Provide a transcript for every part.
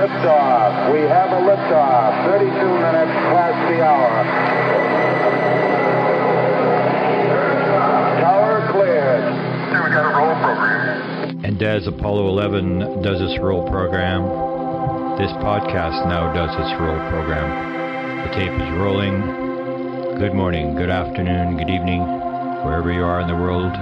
Liftoff. We have a liftoff. 32 minutes past the hour. Tower cleared. And as Apollo 11 does its roll program, this podcast now does its roll program. The tape is rolling. Good morning, good afternoon, good evening, wherever you are in the world.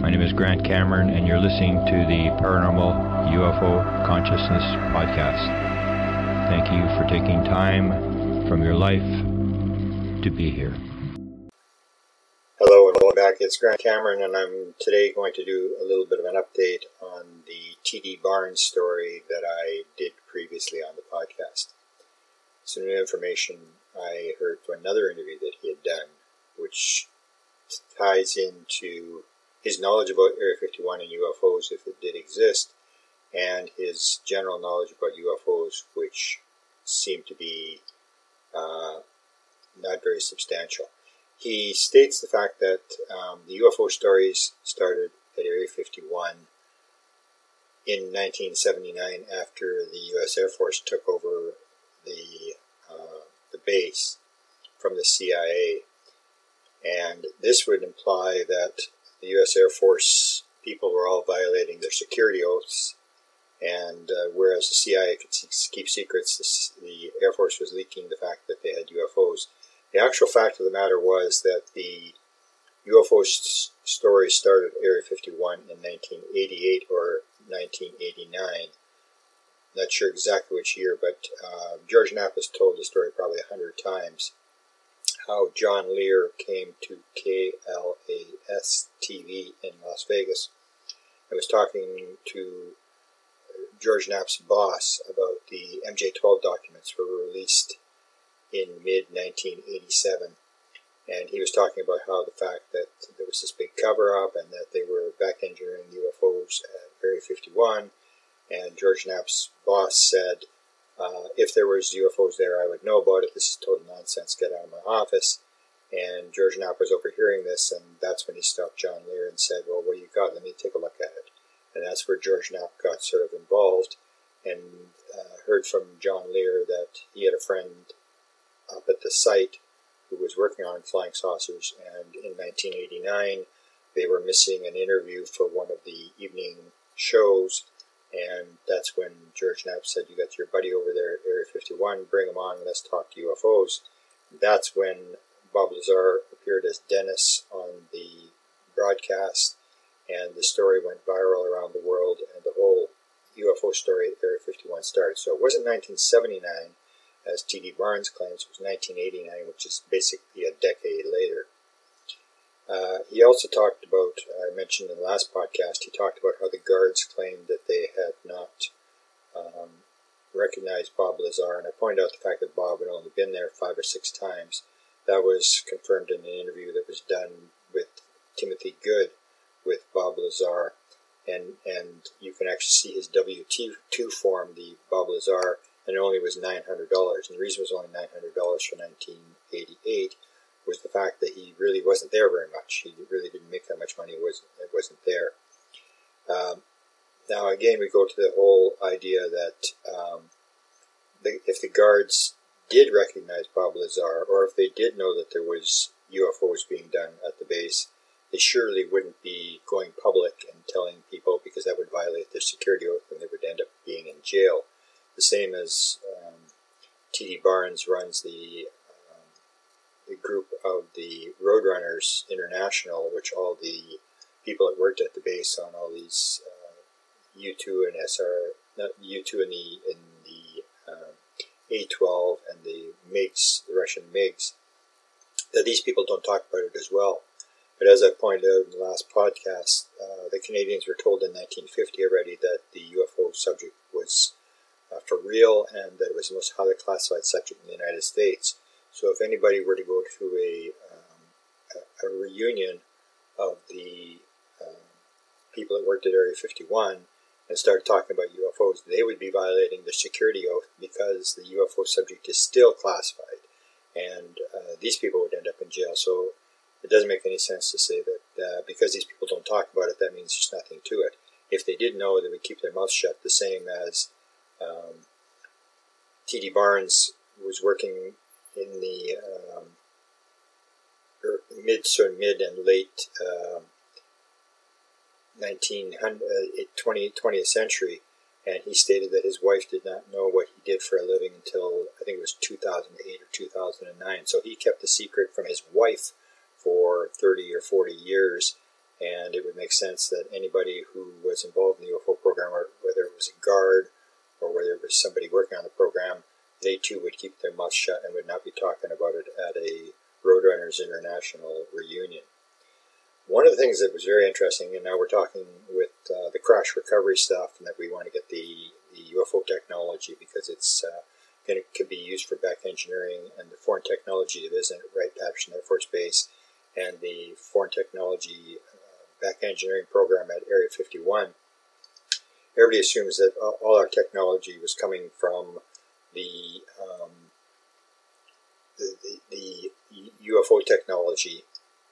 My name is Grant Cameron, and you're listening to the Paranormal UFO Consciousness Podcast. Thank you for taking time from your life to be here. Hello and welcome back. It's Grant Cameron, and I'm today going to do a little bit of an update on the T.D. Barnes story that I did previously on the podcast. Some new information I heard from another interview that he had done, which ties into his knowledge about Area 51 and UFOs, if it did exist, and his general knowledge about UFOs, which seemed to be uh, not very substantial. He states the fact that um, the UFO stories started at Area 51 in 1979 after the U.S. Air Force took over the uh, the base from the CIA, and this would imply that the U.S. Air Force people were all violating their security oaths, and uh, whereas the CIA could keep secrets, the Air Force was leaking the fact that they had UFOs. The actual fact of the matter was that the UFO st- story started Area 51 in 1988 or 1989. Not sure exactly which year, but uh, George Knapp has told the story probably a hundred times how John Lear came to KLAS TV in Las Vegas and was talking to George Knapp's boss about the MJ12 documents were released in mid 1987. And he was talking about how the fact that there was this big cover up and that they were back engineering UFOs at Area 51. And George Knapp's boss said, uh, if there was UFOs there, I would know about it. This is total nonsense. Get out of my office. And George Knapp was overhearing this, and that's when he stopped John Lear and said, "Well, what do you got? Let me take a look at it." And that's where George Knapp got sort of involved, and uh, heard from John Lear that he had a friend up at the site who was working on flying saucers, and in 1989 they were missing an interview for one of the evening shows. And that's when George Knapp said, You got your buddy over there Area 51, bring him on, let's talk UFOs. That's when Bob Lazar appeared as Dennis on the broadcast, and the story went viral around the world, and the whole UFO story at Area 51 started. So it wasn't 1979, as T.D. Barnes claims, it was 1989, which is basically a decade later. Uh, he also talked about, I mentioned in the last podcast, he talked about how the guards claimed that they had not um, recognized Bob Lazar, and I pointed out the fact that Bob had only been there five or six times. That was confirmed in an interview that was done with Timothy Good with Bob Lazar, and and you can actually see his W two form, the Bob Lazar, and it only was nine hundred dollars. And the reason it was only nine hundred dollars for nineteen eighty eight was the fact that he really wasn't there very much. He really didn't make that much money. It wasn't, it wasn't there. Um, now, again, we go to the whole idea that um, the, if the guards did recognize Bob Lazar, or if they did know that there was UFOs being done at the base, they surely wouldn't be going public and telling people because that would violate their security oath and they would end up being in jail. The same as um, T.D. Barnes runs the the group of the Roadrunners International, which all the people that worked at the base on all these uh, U2 and SR, not U2 and the in the um, A12 and the MiGs, the Russian MiGs, that these people don't talk about it as well. But as I pointed out in the last podcast, uh, the Canadians were told in 1950 already that the UFO subject was uh, for real and that it was the most highly classified subject in the United States. So if anybody were to go to a, um, a, reunion of the um, people that worked at Area 51 and started talking about UFOs, they would be violating the security oath because the UFO subject is still classified. And uh, these people would end up in jail. So it doesn't make any sense to say that uh, because these people don't talk about it, that means there's nothing to it. If they did know, they would keep their mouth shut, the same as um, T.D. Barnes was working in the um, er, mid, sort of mid and late um, 1900, uh, 20, 20th century, and he stated that his wife did not know what he did for a living until I think it was 2008 or 2009. So he kept the secret from his wife for 30 or 40 years, and it would make sense that anybody who was involved in the UFO program, or whether it was a guard or whether it was somebody working on the program, they too would keep their mouth shut and would not be talking about it at a Roadrunners International reunion. One of the things that was very interesting, and now we're talking with uh, the crash recovery stuff, and that we want to get the, the UFO technology because it's uh, it could be used for back engineering and the Foreign Technology Division at Wright-Patterson Air Force Base and the Foreign Technology uh, Back Engineering Program at Area 51, everybody assumes that all our technology was coming from the, um, the, the, the, UFO technology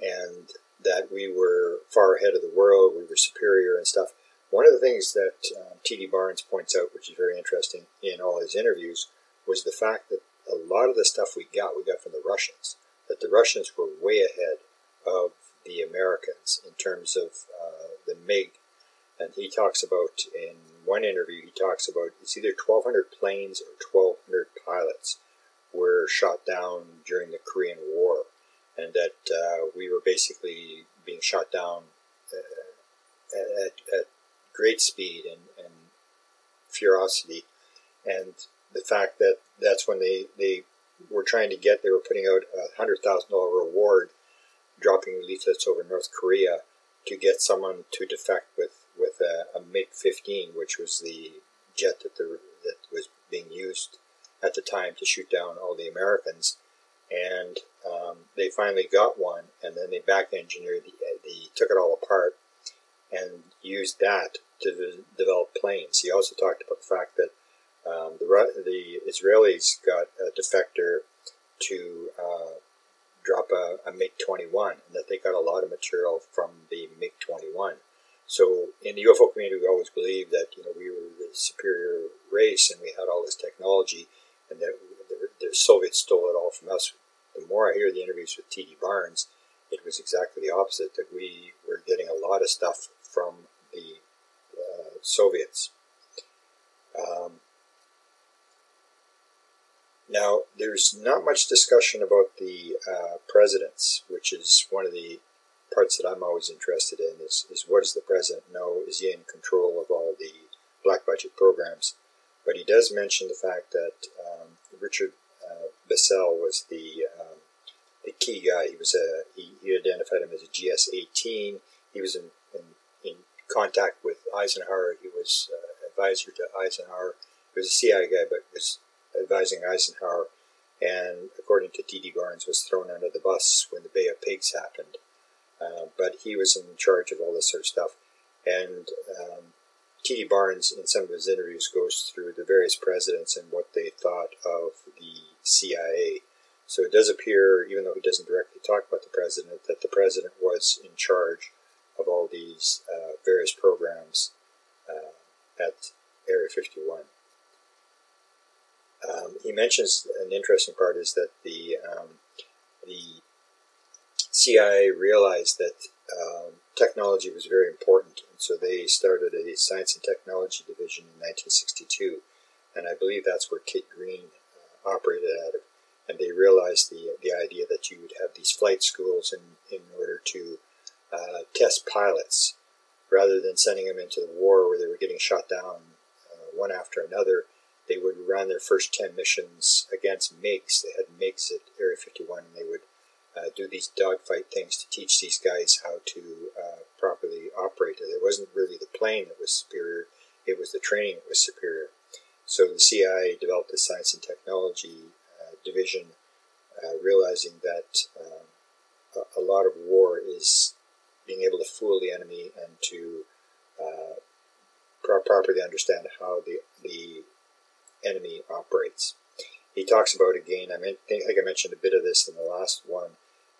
and that we were far ahead of the world, we were superior and stuff. One of the things that um, T.D. Barnes points out, which is very interesting in all his interviews, was the fact that a lot of the stuff we got, we got from the Russians that the Russians were way ahead of the Americans in terms of uh, the MiG. And he talks about, in one interview, he talks about it's either 1,200 planes or 1,200 pilots were shot down during the Korean War. And that uh, we were basically being shot down uh, at, at, great speed and, and ferocity. And the fact that that's when they, they were trying to get, they were putting out a hundred thousand dollar reward, dropping leaflets over North Korea to get someone to defect with with a, a MiG 15, which was the jet that the that was being used at the time to shoot down all the Americans. And um, they finally got one, and then they back engineered the, the took it all apart and used that to develop planes. He also talked about the fact that um, the, the Israelis got a defector to uh, drop a, a MiG-21, and that they got a lot of material from the MiG-21. So in the UFO community, we always believed that you know we were the superior race and we had all this technology, and that the, the Soviets stole it all from us. The more I hear the interviews with T.D. Barnes, it was exactly the opposite. That we were getting a lot of stuff from the uh, Soviets. Um, now, there's not much discussion about the uh, presidents, which is one of the parts that I'm always interested in is, is what does the president know? Is he in control of all the black budget programs? But he does mention the fact that um, Richard uh, was the um, the key guy. He was a he, he, identified him as a GS-18. He was in, in, in contact with Eisenhower. He was uh, advisor to Eisenhower. He was a CIA guy, but was advising Eisenhower, and according to T.D. Barnes, was thrown under the bus when the Bay of Pigs happened. Uh, but he was in charge of all this sort of stuff. And um, T.D. Barnes, in some of his interviews, goes through the various presidents and what they thought of the CIA. So it does appear, even though he doesn't directly talk about the president, that the president was in charge of all these uh, various programs uh, at Area 51. Um, he mentions an interesting part is that the um, the CIA realized that um, technology was very important, and so they started a science and technology division in 1962, and I believe that's where Kit Green uh, operated out of. And they realized the the idea that you would have these flight schools in in order to uh, test pilots, rather than sending them into the war where they were getting shot down uh, one after another they would run their first 10 missions against MiGs. They had MiGs at Area 51, and they would uh, do these dogfight things to teach these guys how to uh, properly operate it. Wasn't really the plane that was superior, it was the training that was superior. So the CIA developed the Science and Technology uh, Division, uh, realizing that um, a, a, lot of war is being able to fool the enemy and to uh, pro- properly understand how the the enemy operates. He talks about again. I, mean, think I mentioned a bit of this in the last one.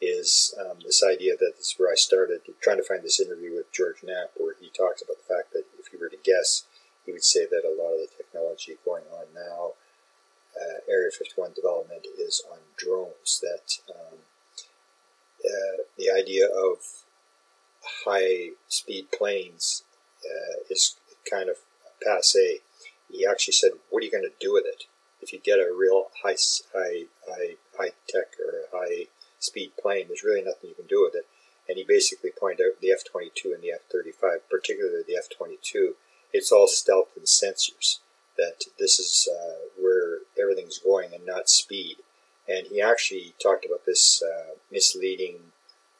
Is um, this idea that this is where I started trying to find this interview with George Knapp, where he talks about the fact that if you were to guess, he would say that a lot of the technology going on now, uh, Area 51 development, is on drones. That um, uh, the idea of high speed planes uh, is kind of passe. He actually said, "What are you going to do with it? If you get a real high, high, high, high tech or high speed plane, there's really nothing you can do with it." And he basically pointed out the F-22 and the F-35, particularly the F-22. It's all stealth and sensors. That this is uh, where everything's going and not speed. And he actually talked about this uh, misleading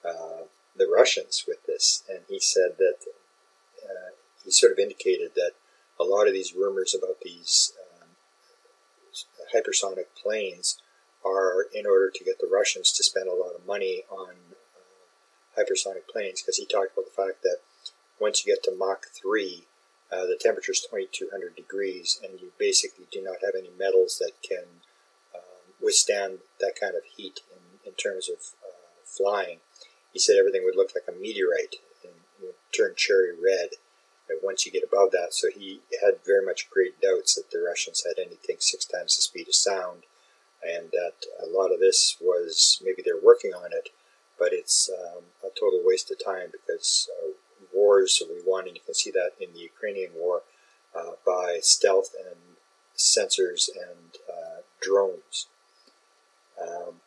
uh, the Russians with this, and he said that uh, he sort of indicated that a lot of these rumors about these um, hypersonic planes are in order to get the Russians to spend a lot of money on uh, hypersonic planes, because he talked about the fact that once you get to Mach 3, uh, the temperature is 2200 degrees, and you basically do not have any metals that can um, withstand that kind of heat in, in terms of uh, flying. He said everything would look like a meteorite and would turn cherry red once you get above that. So he had very much great doubts that the Russians had anything six times the speed of sound, and that a lot of this was maybe they're working on it, but it's um, a total waste of time because uh, wars are we won, and you can see that in the Ukrainian war uh, by stealth and sensors and uh, drones. Um,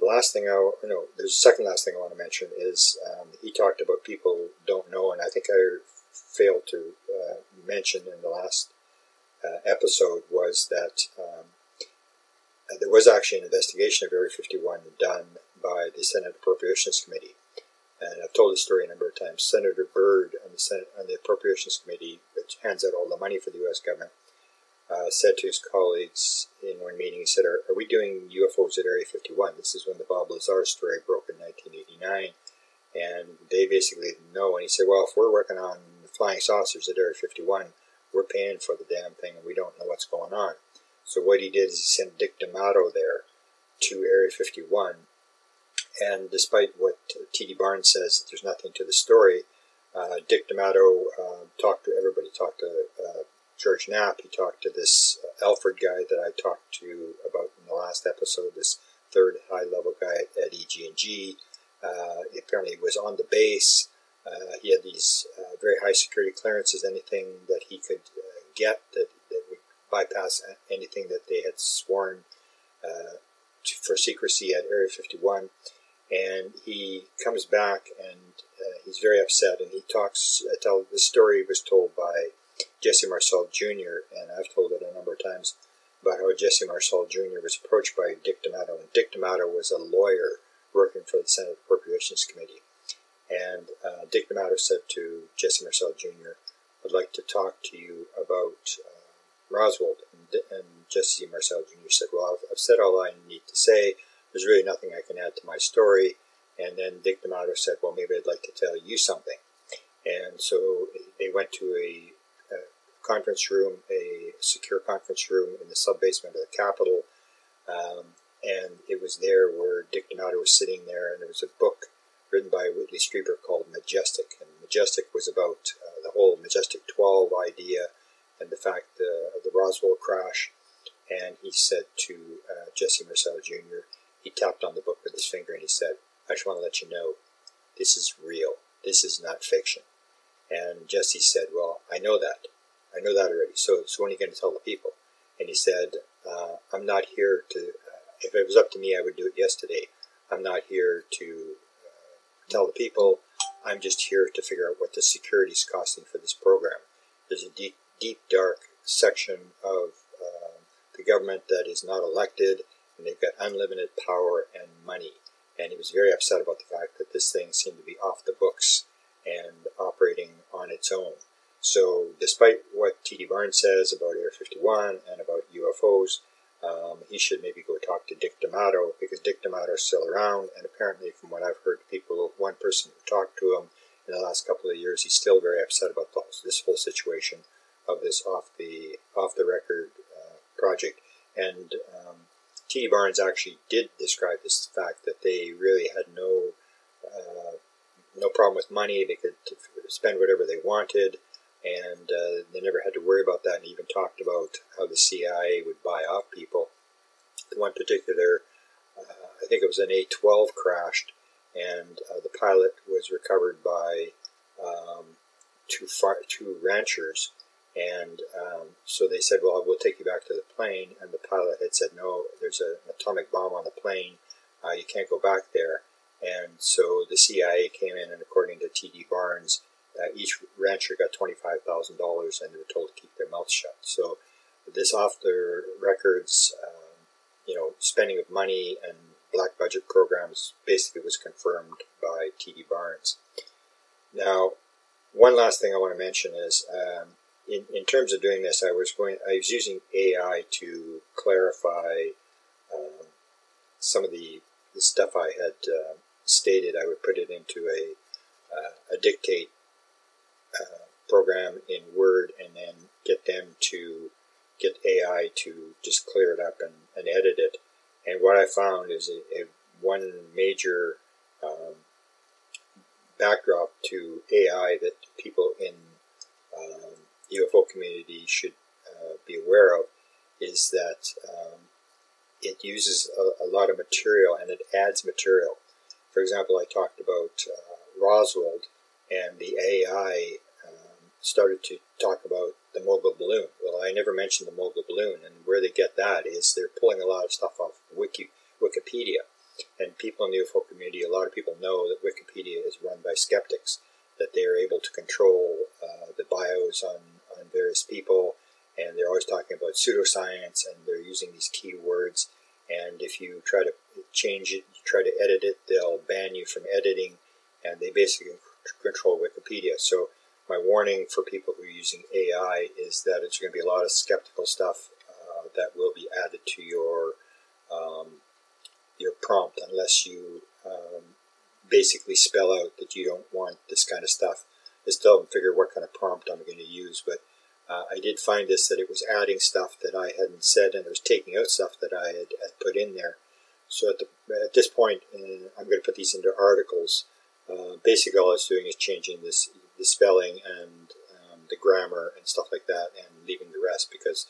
the last thing I no, the second last thing I want to mention is um, he talked about people don't know, and I think I failed to uh, mention in the last uh, episode was that um, there was actually an investigation of Area 51 done by the Senate Appropriations Committee. And I've told this story a number of times. Senator Byrd on the Senate on the Appropriations Committee, which hands out all the money for the U.S. government, uh, said to his colleagues in one meeting, he said, are, are, we doing UFOs at Area 51? This is when the Bob Lazar story broke in 1989. And they basically didn't know. And he said, well, if we're working on flying saucers at Area 51, we're paying for the damn thing and we don't know what's going on. So what he did is he sent Dick D'Amato there to Area 51. And despite what T.D. Barnes says, that there's nothing to the story, uh, Dick D'Amato uh, talked to everybody, talked to uh, George Knapp, he talked to this Alfred guy that I talked to about in the last episode, this third high level guy at EG&G. Uh, apparently was on the base. Uh, he had these uh, very high security clearances, anything that he could uh, get that, that would bypass anything that they had sworn uh, to, for secrecy at Area 51. And he comes back and uh, he's very upset and he talks, I tell, the story was told by Jesse Marcel Jr., and I've told it a number of times about how Jesse Marcel Jr. was approached by Dick D'Amato, and Dick D'Amato was a lawyer working for the Senate Appropriations Committee. And uh, Dick D'Amato said to Jesse Marcel Jr., I'd like to talk to you about uh, Roswell. And, and, Jesse Marcel Jr. said, Well, I've, I've, said all I need to say. There's really nothing I can add to my story. And then Dick D'Amato said, Well, maybe I'd like to tell you something. And so they went to a, a conference room, a secure conference room in the sub basement of the Capitol. Um, and it was there where Dick D'Amato was sitting there, and there was a book by Whitley Strieber called Majestic. And Majestic was about uh, the whole Majestic 12 idea and the fact of the Roswell crash. And he said to uh, Jesse Marcel Jr., he tapped on the book with his finger and he said, I just want to let you know this is real. This is not fiction. And Jesse said, Well, I know that. I know that already. So, so when are you going to tell the people? And he said, uh, I'm not here to, uh, if it was up to me, I would do it yesterday. I'm not here to tell the people, I'm just here to figure out what the security is costing for this program. There's a deep, deep, dark section of uh, the government that is not elected, and they've got unlimited power and money. And he was very upset about the fact that this thing seemed to be off the books and operating on its own. So, despite what T.D. Barnes says about Air 51 and about UFOs, um, he should maybe go talk to Dick D'Amato because Dick D'Amato is still around, and apparently, from what I've heard, people, one person who talked to him in the last couple of years, he's still very upset about this whole situation of this off the off the record uh, project. And um, T.D. Barnes actually did describe this fact that they really had no uh, no problem with money; they could spend whatever they wanted and uh, they never had to worry about that. And even talked about how the CIA would buy off people. The One particular, uh, I think it was an A-12 crashed, and uh, the pilot was recovered by um, two far, two ranchers. And um, so they said, "Well, we'll take you back to the plane." And the pilot had said, "No, there's an atomic bomb on the plane. Uh, you can't go back there." And so the CIA came in, and according to T.D. Barnes, uh, each rancher got $25,000 and they were told to keep their mouths shut. So this off the records, um, you know, spending of money and black budget programs basically was confirmed by T.D. Barnes. Now, one last thing I want to mention is um, in, in terms of doing this, I was going, I was using AI to clarify um, some of the, the stuff I had uh, stated. I would put it into a, uh, a dictate uh, program in Word and then get them to get AI to just clear it up and, and edit it. And what I found is a, a one major um, backdrop to AI that people in um, UFO community should uh, be aware of is that um, it uses a, a, lot of material and it adds material. For example, I talked about uh, Roswell and the AI started to talk about the mogul balloon. Well, I never mentioned the mogul balloon, and where they get that is they're pulling a lot of stuff off Wiki, Wikipedia. And people in the UFO community, a lot of people know that Wikipedia is run by skeptics, that they are able to control uh, the bios on, on various people, and they're always talking about pseudoscience, and they're using these keywords. And if you try to change it, you try to edit it, they'll ban you from editing, and they basically control Wikipedia. So my warning for people who are using AI is that it's going to be a lot of skeptical stuff uh, that will be added to your um, your prompt unless you um, basically spell out that you don't want this kind of stuff. I still haven't figured what kind of prompt I'm going to use, but uh, I did find this that it was adding stuff that I hadn't said and it was taking out stuff that I had, had put in there. So at, the, at this point, uh, I'm going to put these into articles uh, basically all I was doing is changing this the spelling and um, the grammar and stuff like that, and leaving the rest because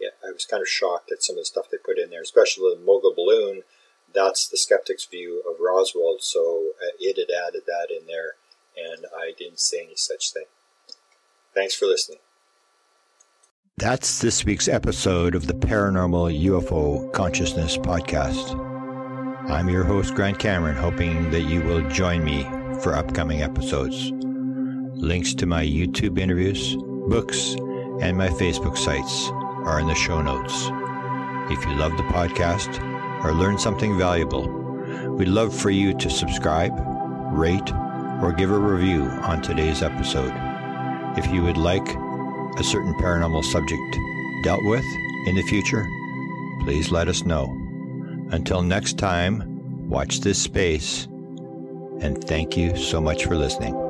yeah, I was kind of shocked at some of the stuff they put in there, especially the mogul balloon. That's the skeptic's view of Roswell, so uh, it had added that in there, and I didn't say any such thing. Thanks for listening. That's this week's episode of the Paranormal UFO Consciousness Podcast. I'm your host, Grant Cameron, hoping that you will join me for upcoming episodes. Links to my YouTube interviews, books, and my Facebook sites are in the show notes. If you love the podcast or learn something valuable, we'd love for you to subscribe, rate, or give a review on today's episode. If you would like a certain paranormal subject dealt with in the future, please let us know. Until next time, watch this space, and thank you so much for listening.